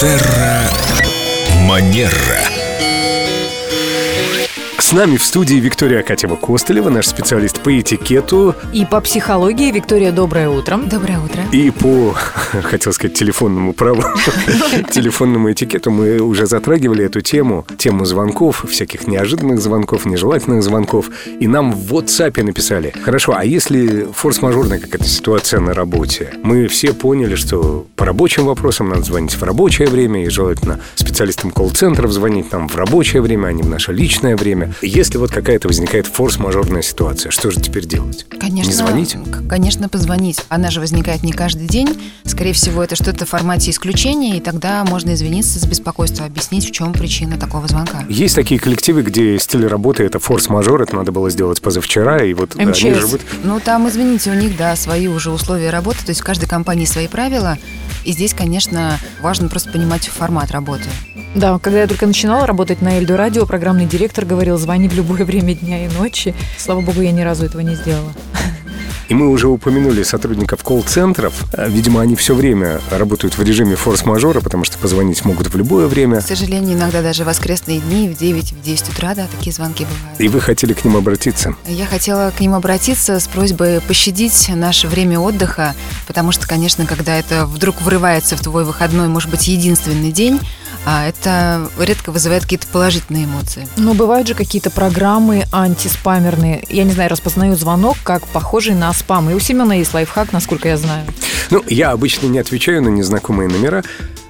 Терра Манера. С нами в студии Виктория Акатьева-Костылева, наш специалист по этикету И по психологии Виктория, доброе утро. Доброе утро. и по, хотел сказать, телефонному праву, телефонному этикету. Мы уже затрагивали эту тему, тему звонков, всяких неожиданных звонков, нежелательных звонков. И нам в WhatsApp написали. Хорошо, а если форс-мажорная какая-то ситуация на работе? Мы все поняли, что по рабочим вопросам надо звонить в рабочее время, и желательно специалистам колл-центров звонить нам в рабочее время, а не в наше личное время. Если вот какая-то возникает форс-мажорная ситуация, что же теперь делать? Конечно, Не звонить? Конечно, позвонить. Она же возникает не каждый день. Скорее всего, это что-то в формате исключения, и тогда можно извиниться за беспокойство, объяснить, в чем причина такого звонка. Есть такие коллективы, где стиль работы это форс-мажор, это надо было сделать позавчера, и вот МЧС. они живут. Ну, там, извините, у них, да, свои уже условия работы, то есть в каждой компании свои правила, и здесь, конечно, важно просто понимать формат работы. Да, когда я только начинала работать на Эльдо Радио, программный директор говорил, звони в любое время дня и ночи. Слава богу, я ни разу этого не сделала. И мы уже упомянули сотрудников колл-центров. А, Видимо, они все время работают в режиме форс-мажора, потому что позвонить могут в любое время. К сожалению, иногда даже в воскресные дни в 9, в 10 утра, да, такие звонки бывают. И вы хотели к ним обратиться. Я хотела к ним обратиться с просьбой пощадить наше время отдыха, потому что, конечно, когда это вдруг врывается в твой выходной, может быть, единственный день, это редко вызывает какие-то положительные эмоции. Но бывают же какие-то программы антиспамерные. Я не знаю, распознаю звонок как похожий на спам. И у Семена есть лайфхак, насколько я знаю. Ну, я обычно не отвечаю на незнакомые номера.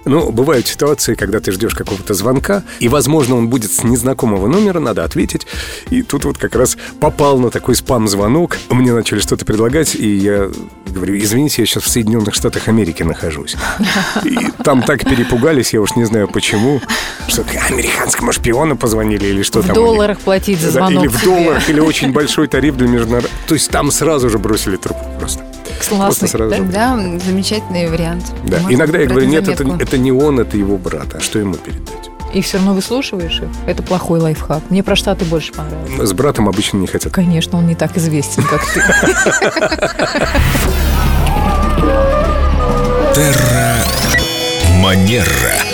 Но бывают ситуации, когда ты ждешь какого-то звонка, и, возможно, он будет с незнакомого номера, надо ответить. И тут вот как раз попал на такой спам-звонок. Мне начали что-то предлагать, и я говорю, извините, я сейчас в Соединенных Штатах Америки нахожусь. И там так перепугались, я уж не знаю почему, что американскому шпиону позвонили или что В там. долларах платить за Да, звонок Или в долларах, или очень большой тариф для международных. То есть там сразу же бросили трубку просто. Классный. сразу же. Да, замечательный вариант. Да. Можно Иногда я говорю, нет, это, это не он, это его брат. А что ему передать? И все равно выслушиваешь их. Это плохой лайфхак. Мне про Штаты больше понравилось. С братом обычно не хотят. Конечно, он не так известен, как ты. Терра Манера.